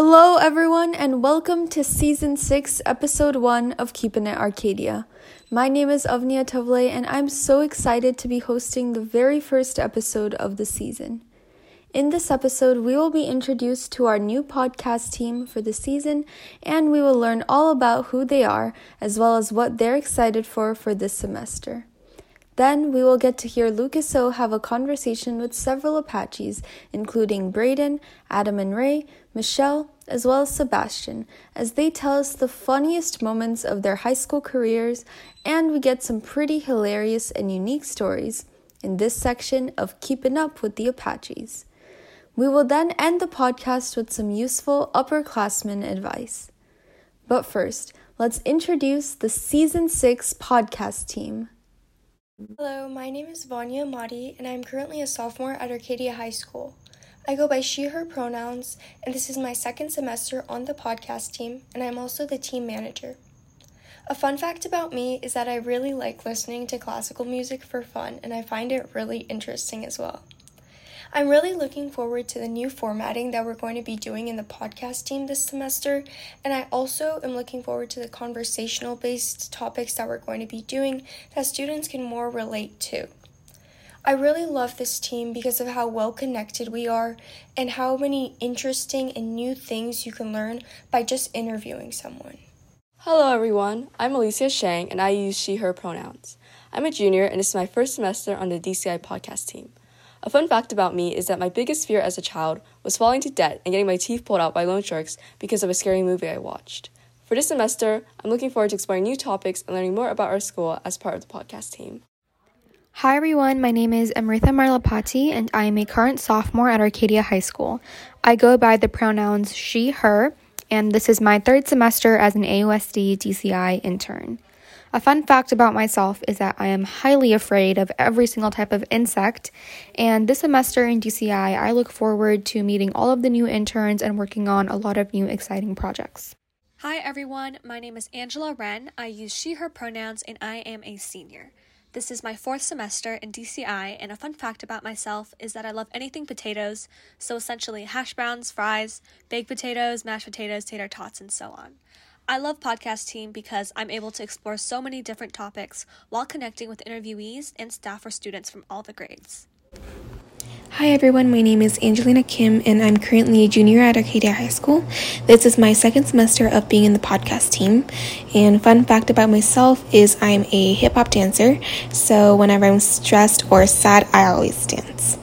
Hello, everyone, and welcome to Season 6, Episode 1 of Keeping It Arcadia. My name is Avnia Tavle, and I'm so excited to be hosting the very first episode of the season. In this episode, we will be introduced to our new podcast team for the season, and we will learn all about who they are, as well as what they're excited for for this semester. Then we will get to hear Lucas O have a conversation with several Apaches, including Braden, Adam and Ray, Michelle, as well as Sebastian, as they tell us the funniest moments of their high school careers, and we get some pretty hilarious and unique stories in this section of Keeping Up with the Apaches. We will then end the podcast with some useful upperclassmen advice. But first, let's introduce the Season 6 podcast team. Hello, my name is Vanya Madi, and I'm currently a sophomore at Arcadia High School. I go by she, her pronouns, and this is my second semester on the podcast team, and I'm also the team manager. A fun fact about me is that I really like listening to classical music for fun, and I find it really interesting as well. I'm really looking forward to the new formatting that we're going to be doing in the podcast team this semester, and I also am looking forward to the conversational based topics that we're going to be doing that students can more relate to. I really love this team because of how well connected we are and how many interesting and new things you can learn by just interviewing someone. Hello, everyone. I'm Alicia Shang, and I use she, her pronouns. I'm a junior, and this is my first semester on the DCI podcast team. A fun fact about me is that my biggest fear as a child was falling to debt and getting my teeth pulled out by loan sharks because of a scary movie I watched. For this semester, I'm looking forward to exploring new topics and learning more about our school as part of the podcast team. Hi everyone, my name is Amritha Marlapati and I am a current sophomore at Arcadia High School. I go by the pronouns she, her, and this is my third semester as an AUSD DCI intern. A fun fact about myself is that I am highly afraid of every single type of insect, and this semester in DCI, I look forward to meeting all of the new interns and working on a lot of new exciting projects. Hi everyone, my name is Angela Wren. I use she, her pronouns, and I am a senior. This is my fourth semester in DCI, and a fun fact about myself is that I love anything potatoes, so essentially hash browns, fries, baked potatoes, mashed potatoes, tater tots, and so on. I love Podcast Team because I'm able to explore so many different topics while connecting with interviewees and staff or students from all the grades. Hi everyone, my name is Angelina Kim and I'm currently a junior at Arcadia High School. This is my second semester of being in the podcast team. And fun fact about myself is I'm a hip hop dancer, so whenever I'm stressed or sad, I always dance.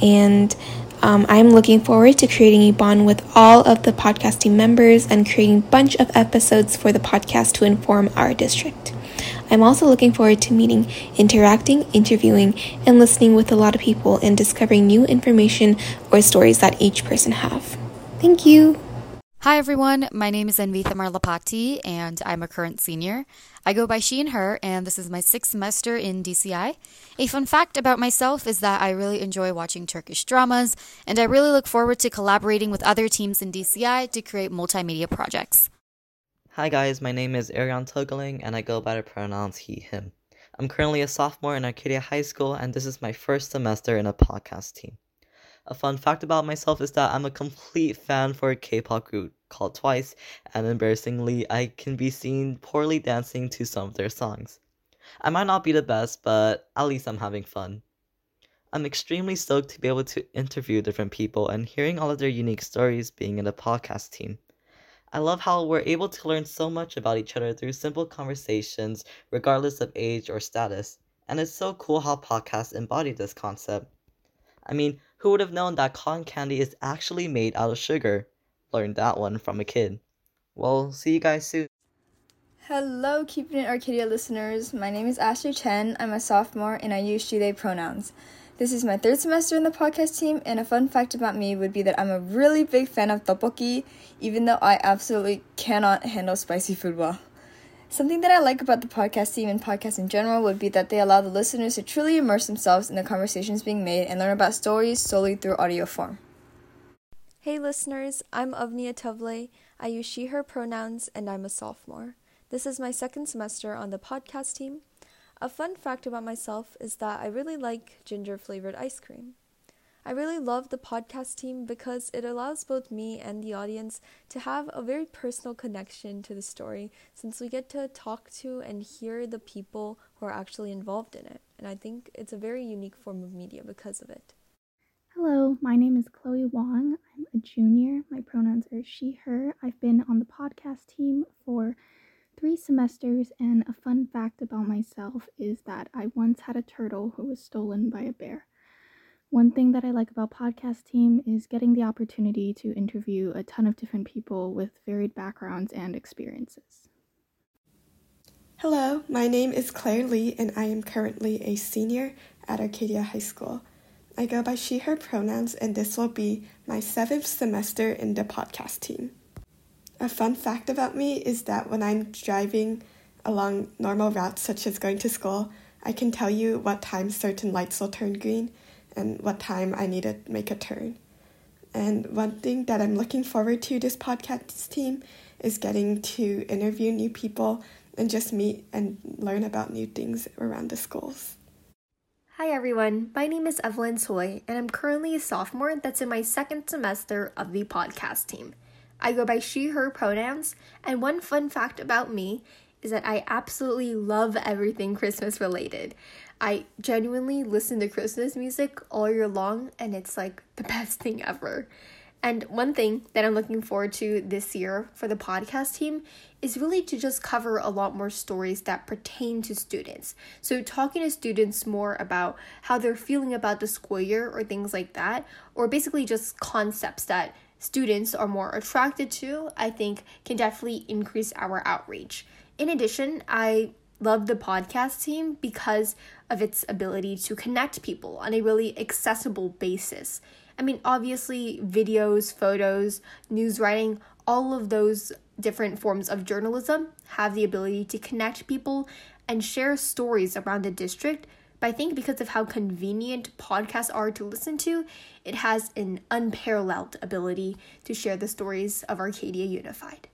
And um, I'm looking forward to creating a bond with all of the podcast team members and creating a bunch of episodes for the podcast to inform our district. I'm also looking forward to meeting, interacting, interviewing, and listening with a lot of people and discovering new information or stories that each person have. Thank you. Hi everyone, my name is Anvita Marlapati and I'm a current senior. I go by she and her, and this is my sixth semester in DCI. A fun fact about myself is that I really enjoy watching Turkish dramas, and I really look forward to collaborating with other teams in DCI to create multimedia projects. Hi guys, my name is Arion Togeling, and I go by the pronouns he, him. I'm currently a sophomore in Arcadia High School, and this is my first semester in a podcast team. A fun fact about myself is that I'm a complete fan for a K-pop group called Twice, and embarrassingly, I can be seen poorly dancing to some of their songs. I might not be the best, but at least I'm having fun. I'm extremely stoked to be able to interview different people and hearing all of their unique stories being in the podcast team. I love how we're able to learn so much about each other through simple conversations, regardless of age or status. And it's so cool how podcasts embody this concept. I mean, who would have known that cotton candy is actually made out of sugar? Learned that one from a kid. Well, see you guys soon. Hello, Keeping It Arcadia listeners. My name is Ashley Chen. I'm a sophomore and I use she, they pronouns. This is my third semester in the podcast team, and a fun fact about me would be that I'm a really big fan of tteokbokki, even though I absolutely cannot handle spicy food well. Something that I like about the podcast team and podcasts in general would be that they allow the listeners to truly immerse themselves in the conversations being made and learn about stories solely through audio form. Hey listeners, I'm Avnia Tavle. I use she, her pronouns, and I'm a sophomore. This is my second semester on the podcast team. A fun fact about myself is that I really like ginger flavored ice cream. I really love the podcast team because it allows both me and the audience to have a very personal connection to the story since we get to talk to and hear the people who are actually involved in it. And I think it's a very unique form of media because of it. Hello, my name is Chloe Wong. I'm a junior. My pronouns are she, her. I've been on the podcast team for three semesters, and a fun fact about myself is that I once had a turtle who was stolen by a bear. One thing that I like about podcast team is getting the opportunity to interview a ton of different people with varied backgrounds and experiences. Hello, my name is Claire Lee and I am currently a senior at Arcadia High School. I go by she, her pronouns, and this will be my seventh semester in the podcast team. A fun fact about me is that when I'm driving along normal routes, such as going to school, I can tell you what time certain lights will turn green and what time I need to make a turn. And one thing that I'm looking forward to this podcast team is getting to interview new people and just meet and learn about new things around the schools. Hi everyone, my name is Evelyn Soy, and I'm currently a sophomore that's in my second semester of the podcast team. I go by she, her pronouns, and one fun fact about me is that I absolutely love everything Christmas related. I genuinely listen to Christmas music all year long, and it's like the best thing ever. And one thing that I'm looking forward to this year for the podcast team is really to just cover a lot more stories that pertain to students. So, talking to students more about how they're feeling about the school year or things like that, or basically just concepts that students are more attracted to, I think can definitely increase our outreach. In addition, I love the podcast team because of its ability to connect people on a really accessible basis. I mean, obviously, videos, photos, news writing, all of those different forms of journalism have the ability to connect people and share stories around the district. But I think because of how convenient podcasts are to listen to, it has an unparalleled ability to share the stories of Arcadia Unified.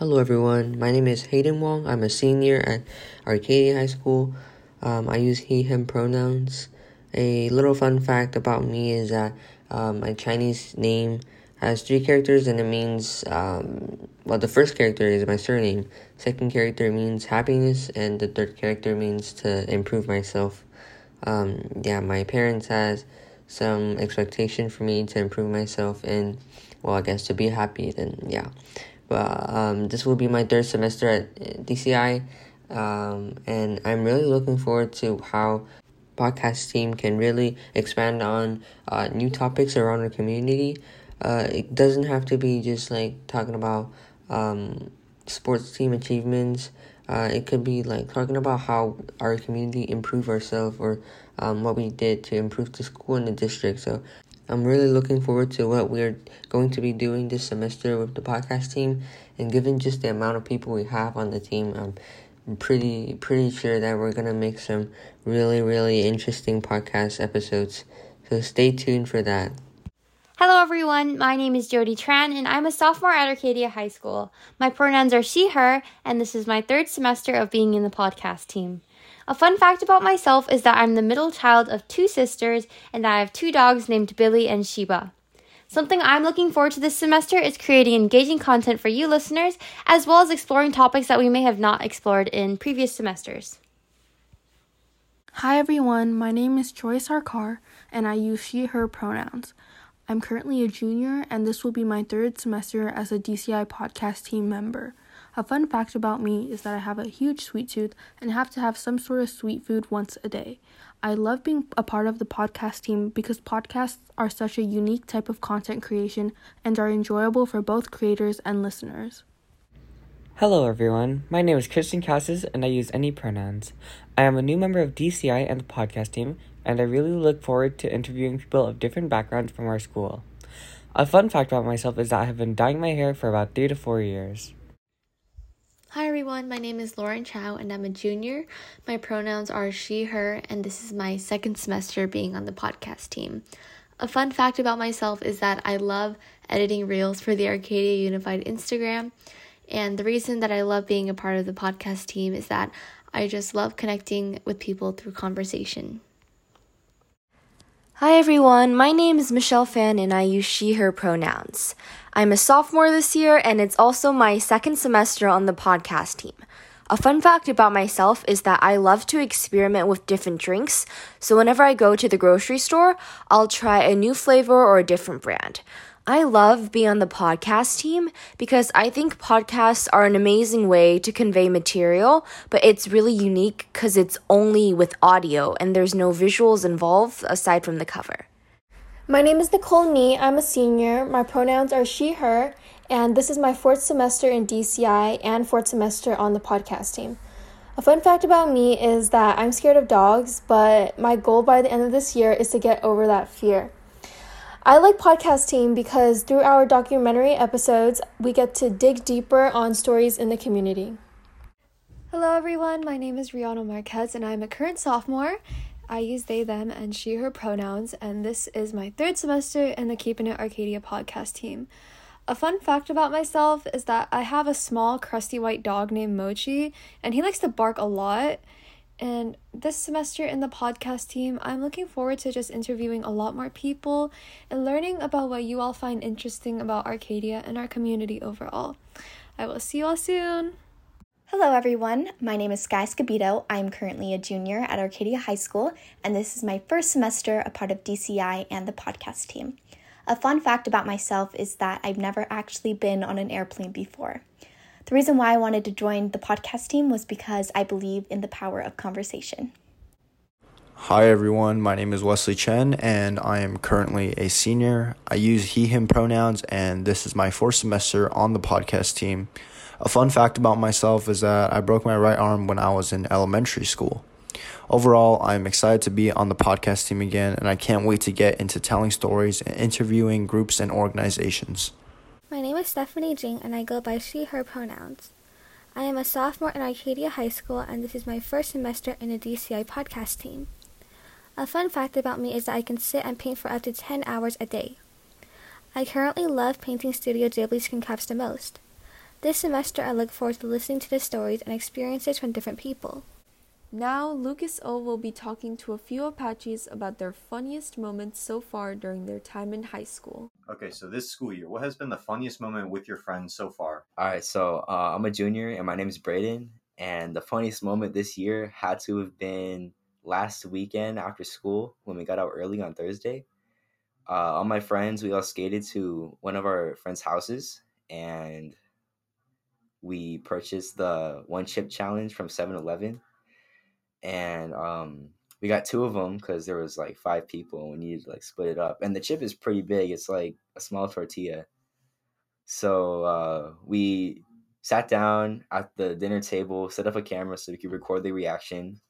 Hello, everyone. My name is Hayden Wong. I'm a senior at Arcadia High School. Um, I use he, him pronouns. A little fun fact about me is that um, my Chinese name has three characters and it means, um, well, the first character is my surname, second character means happiness, and the third character means to improve myself. Um, yeah, my parents has some expectation for me to improve myself and, well, I guess to be happy, then yeah. But um, this will be my third semester at DCI, um, and I'm really looking forward to how podcast team can really expand on uh, new topics around our community. Uh, it doesn't have to be just like talking about um, sports team achievements. Uh, it could be like talking about how our community improve ourselves or um, what we did to improve the school and the district. So I'm really looking forward to what we're going to be doing this semester with the podcast team. And given just the amount of people we have on the team, I'm pretty pretty sure that we're gonna make some really really interesting podcast episodes. So stay tuned for that. Hello everyone, my name is Jody Tran and I'm a sophomore at Arcadia High School. My pronouns are she, her, and this is my third semester of being in the podcast team. A fun fact about myself is that I'm the middle child of two sisters and I have two dogs named Billy and Sheba. Something I'm looking forward to this semester is creating engaging content for you listeners, as well as exploring topics that we may have not explored in previous semesters. Hi everyone, my name is Joyce Sarkar and I use she, her pronouns. I'm currently a junior and this will be my third semester as a DCI podcast team member. A fun fact about me is that I have a huge sweet tooth and have to have some sort of sweet food once a day. I love being a part of the podcast team because podcasts are such a unique type of content creation and are enjoyable for both creators and listeners. Hello, everyone. My name is Christian Cassis, and I use any pronouns. I am a new member of DCI and the podcast team, and I really look forward to interviewing people of different backgrounds from our school. A fun fact about myself is that I have been dyeing my hair for about three to four years. Hi everyone, my name is Lauren Chow and I'm a junior. My pronouns are she, her, and this is my second semester being on the podcast team. A fun fact about myself is that I love editing reels for the Arcadia Unified Instagram. And the reason that I love being a part of the podcast team is that I just love connecting with people through conversation. Hi everyone, my name is Michelle Fan and I use she, her pronouns. I'm a sophomore this year and it's also my second semester on the podcast team. A fun fact about myself is that I love to experiment with different drinks, so whenever I go to the grocery store, I'll try a new flavor or a different brand. I love being on the podcast team because I think podcasts are an amazing way to convey material, but it's really unique because it's only with audio and there's no visuals involved aside from the cover. My name is Nicole Nee. I'm a senior. My pronouns are she, her, and this is my fourth semester in DCI and fourth semester on the podcast team. A fun fact about me is that I'm scared of dogs, but my goal by the end of this year is to get over that fear. I like podcast team because through our documentary episodes, we get to dig deeper on stories in the community. Hello, everyone. My name is Rihanna Marquez, and I'm a current sophomore. I use they, them, and she, her pronouns, and this is my third semester in the Keeping It Arcadia podcast team. A fun fact about myself is that I have a small, crusty white dog named Mochi, and he likes to bark a lot. And this semester in the podcast team, I'm looking forward to just interviewing a lot more people and learning about what you all find interesting about Arcadia and our community overall. I will see you all soon. Hello, everyone. My name is Sky Scabito. I am currently a junior at Arcadia High School, and this is my first semester a part of DCI and the podcast team. A fun fact about myself is that I've never actually been on an airplane before. The reason why I wanted to join the podcast team was because I believe in the power of conversation. Hi everyone, my name is Wesley Chen and I am currently a senior. I use he, him pronouns, and this is my fourth semester on the podcast team. A fun fact about myself is that I broke my right arm when I was in elementary school. Overall, I'm excited to be on the podcast team again, and I can't wait to get into telling stories and interviewing groups and organizations. My name is Stephanie Jing, and I go by she, her pronouns. I am a sophomore in Arcadia High School, and this is my first semester in the DCI podcast team. A fun fact about me is that I can sit and paint for up to 10 hours a day. I currently love painting Studio Ghibli's screen the most. This semester, I look forward to listening to the stories and experiences from different people. Now, Lucas O will be talking to a few Apaches about their funniest moments so far during their time in high school. Okay, so this school year, what has been the funniest moment with your friends so far? All right, so uh, I'm a junior and my name is Braden. And the funniest moment this year had to have been last weekend after school when we got out early on Thursday. Uh, all my friends, we all skated to one of our friends' houses and we purchased the one chip challenge from 7 Eleven and um, we got two of them because there was like five people and we needed to like split it up. And the chip is pretty big; it's like a small tortilla. So uh, we sat down at the dinner table, set up a camera so we could record the reaction,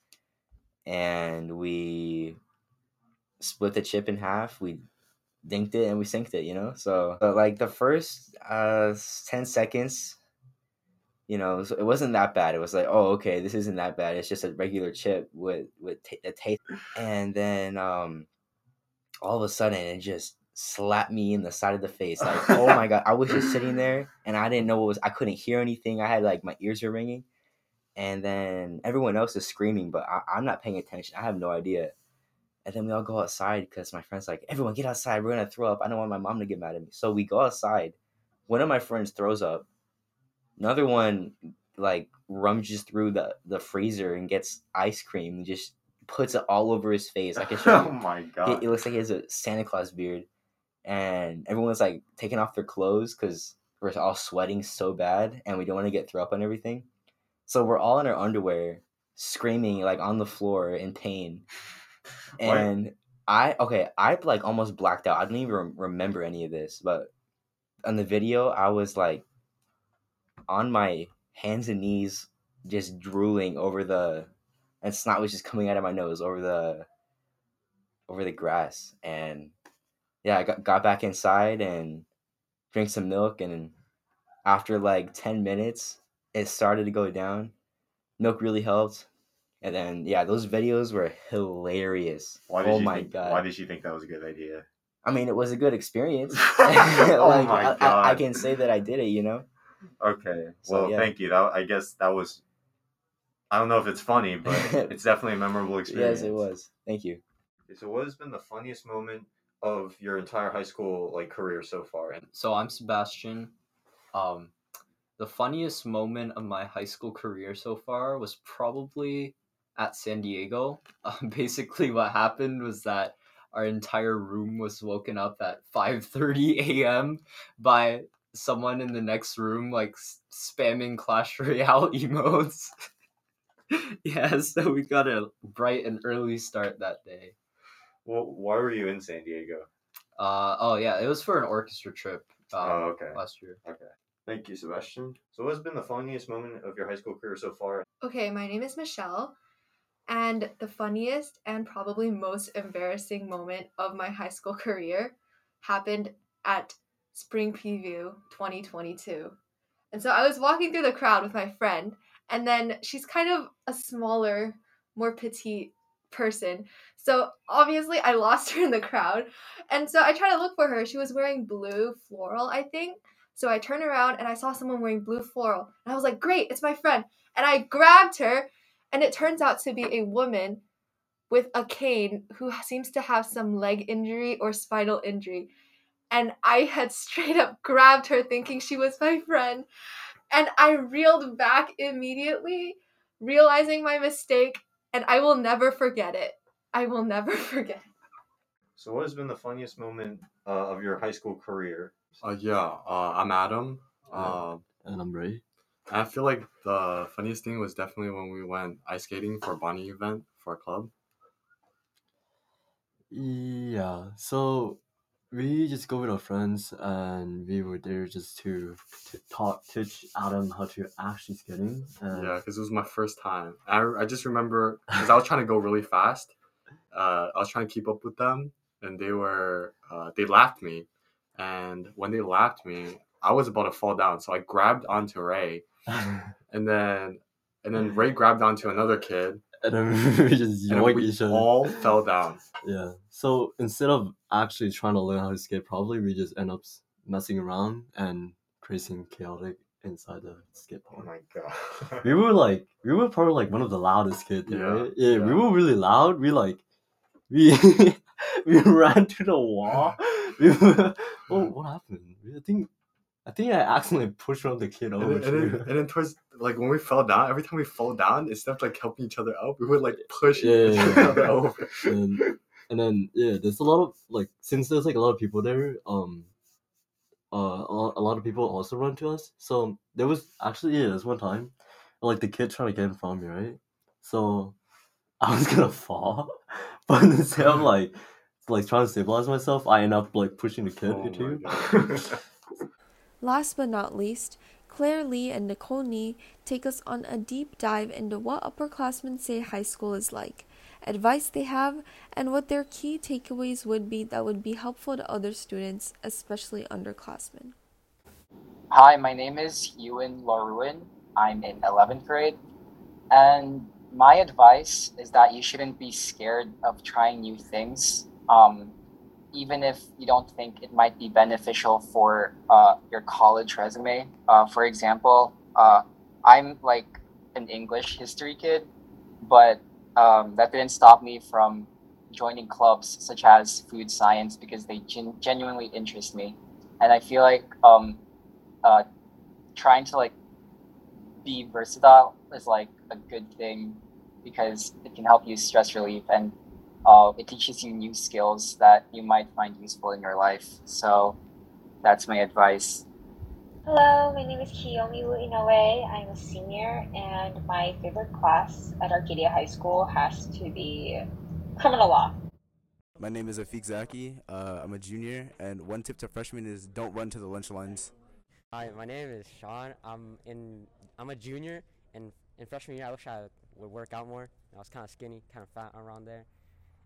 and we split the chip in half. We dinked it and we synced it, you know. So, but like the first uh, ten seconds you know, it wasn't that bad. It was like, oh, okay, this isn't that bad. It's just a regular chip with with t- a taste. And then um, all of a sudden, it just slapped me in the side of the face. Like, oh my god, I was just sitting there and I didn't know what was. I couldn't hear anything. I had like my ears were ringing, and then everyone else is screaming, but I, I'm not paying attention. I have no idea. And then we all go outside because my friend's like, everyone get outside. We're gonna throw up. I don't want my mom to get mad at me. So we go outside. One of my friends throws up Another one like rummages through the the freezer and gets ice cream and just puts it all over his face. I can show oh my god! It, it, looks like he has a Santa Claus beard, and everyone's like taking off their clothes because we're all sweating so bad and we don't want to get throw up on everything. So we're all in our underwear, screaming like on the floor in pain. And what? I okay, I like almost blacked out. I don't even remember any of this, but on the video, I was like on my hands and knees, just drooling over the, and snot was just coming out of my nose over the, over the grass. And yeah, I got, got back inside and drank some milk. And after like 10 minutes, it started to go down. Milk really helped. And then yeah, those videos were hilarious. Why did oh you my think, god! Why did you think that was a good idea? I mean, it was a good experience. oh like, my god! I, I, can say that I did it. You know. Okay. So, well, yeah. thank you. That I guess that was. I don't know if it's funny, but it's definitely a memorable experience. yes, it was. Thank you. Okay, so what has been the funniest moment of your entire high school like career so far? And So I'm Sebastian. Um, the funniest moment of my high school career so far was probably at San Diego. Um, basically, what happened was that our entire room was woken up at 5:30 a.m. by someone in the next room like spamming Clash Royale emotes. yeah, so we got a bright and early start that day. well, why were you in San Diego? Uh oh yeah, it was for an orchestra trip. Um, Oh, okay. Last year. Okay. Thank you, Sebastian. So, what has been the funniest moment of your high school career so far? Okay, my name is Michelle, and the funniest and probably most embarrassing moment of my high school career happened at Spring Preview 2022. And so I was walking through the crowd with my friend, and then she's kind of a smaller, more petite person. So obviously I lost her in the crowd. And so I tried to look for her. She was wearing blue floral, I think. So I turned around and I saw someone wearing blue floral. And I was like, great, it's my friend. And I grabbed her, and it turns out to be a woman with a cane who seems to have some leg injury or spinal injury. And I had straight up grabbed her thinking she was my friend. And I reeled back immediately, realizing my mistake, and I will never forget it. I will never forget it. So, what has been the funniest moment uh, of your high school career? Uh, yeah, uh, I'm Adam. Uh, and I'm Ray. I feel like the funniest thing was definitely when we went ice skating for a bonding event for our club. Yeah, so we just go with our friends and we were there just to, to talk, teach Adam how to actually skating. And Yeah, because it was my first time. I, I just remember because I was trying to go really fast. Uh, I was trying to keep up with them, and they were uh, they lapped me, and when they lapped me, I was about to fall down. So I grabbed onto Ray, and then and then Ray grabbed onto another kid, and then we just and yoink we each other. all fell down. Yeah. So instead of actually trying to learn how to skate properly, we just end up messing around and creating chaotic inside the skate Oh park. my god. we were like we were probably like one of the loudest kids there, Yeah, right? Yeah, we were really loud. We like we we ran to the wall. We were, oh, what happened? I think I think I accidentally pushed one of the kid And over then, and, then, and then towards like when we fell down, every time we fall down, instead of like helping each other up, we would like push yeah, each yeah, other yeah. over. and, and then yeah, there's a lot of like since there's like a lot of people there, um, uh, a lot of people also run to us. So there was actually yeah, there's one time, like the kid trying to get in front of me, right? So I was gonna fall, but instead of like like trying to stabilize myself, I end up like pushing the kid Oh into. Last but not least, Claire Lee and Nicole Nee take us on a deep dive into what upperclassmen say high school is like, advice they have, and what their key takeaways would be that would be helpful to other students, especially underclassmen. Hi, my name is Ewan Laruin. I'm in 11th grade. And my advice is that you shouldn't be scared of trying new things, um, even if you don't think it might be beneficial for uh, your college resume. Uh, for example, uh, I'm like an English history kid, but um, that didn't stop me from joining clubs such as food science because they gen- genuinely interest me. And I feel like um, uh, trying to like be versatile is like a good thing because it can help you stress relief and uh, it teaches you new skills that you might find useful in your life. So that's my advice. Hello, my name is Kiyomi Wu Inoue. I'm a senior, and my favorite class at Arcadia High School has to be criminal law. My name is Afiq Zaki. Uh, I'm a junior, and one tip to freshmen is don't run to the lunch lines. Hi, my name is Sean. I'm in. I'm a junior, and in freshman year, I wish I would work out more. I was kind of skinny, kind of fat around there,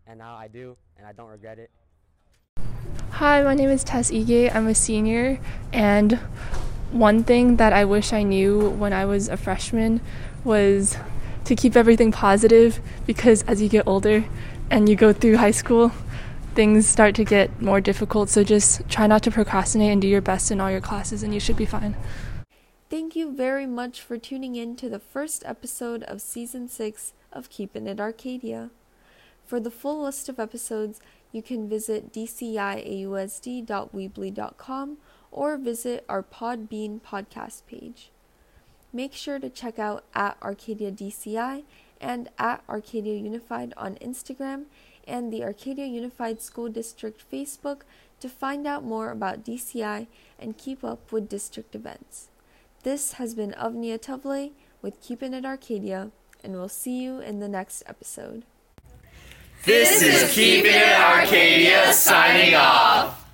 and now I do, and I don't regret it. Hi, my name is Tess Ige. I'm a senior, and one thing that I wish I knew when I was a freshman was to keep everything positive because as you get older and you go through high school, things start to get more difficult. So just try not to procrastinate and do your best in all your classes, and you should be fine. Thank you very much for tuning in to the first episode of season 6 of Keeping It Arcadia. For the full list of episodes, you can visit dciausd.weebly.com or visit our Podbean podcast page. Make sure to check out at Arcadia DCI and at Arcadia Unified on Instagram and the Arcadia Unified School District Facebook to find out more about DCI and keep up with district events. This has been Avnia Tavle with Keeping It Arcadia, and we'll see you in the next episode. This is Keeping It Arcadia signing off.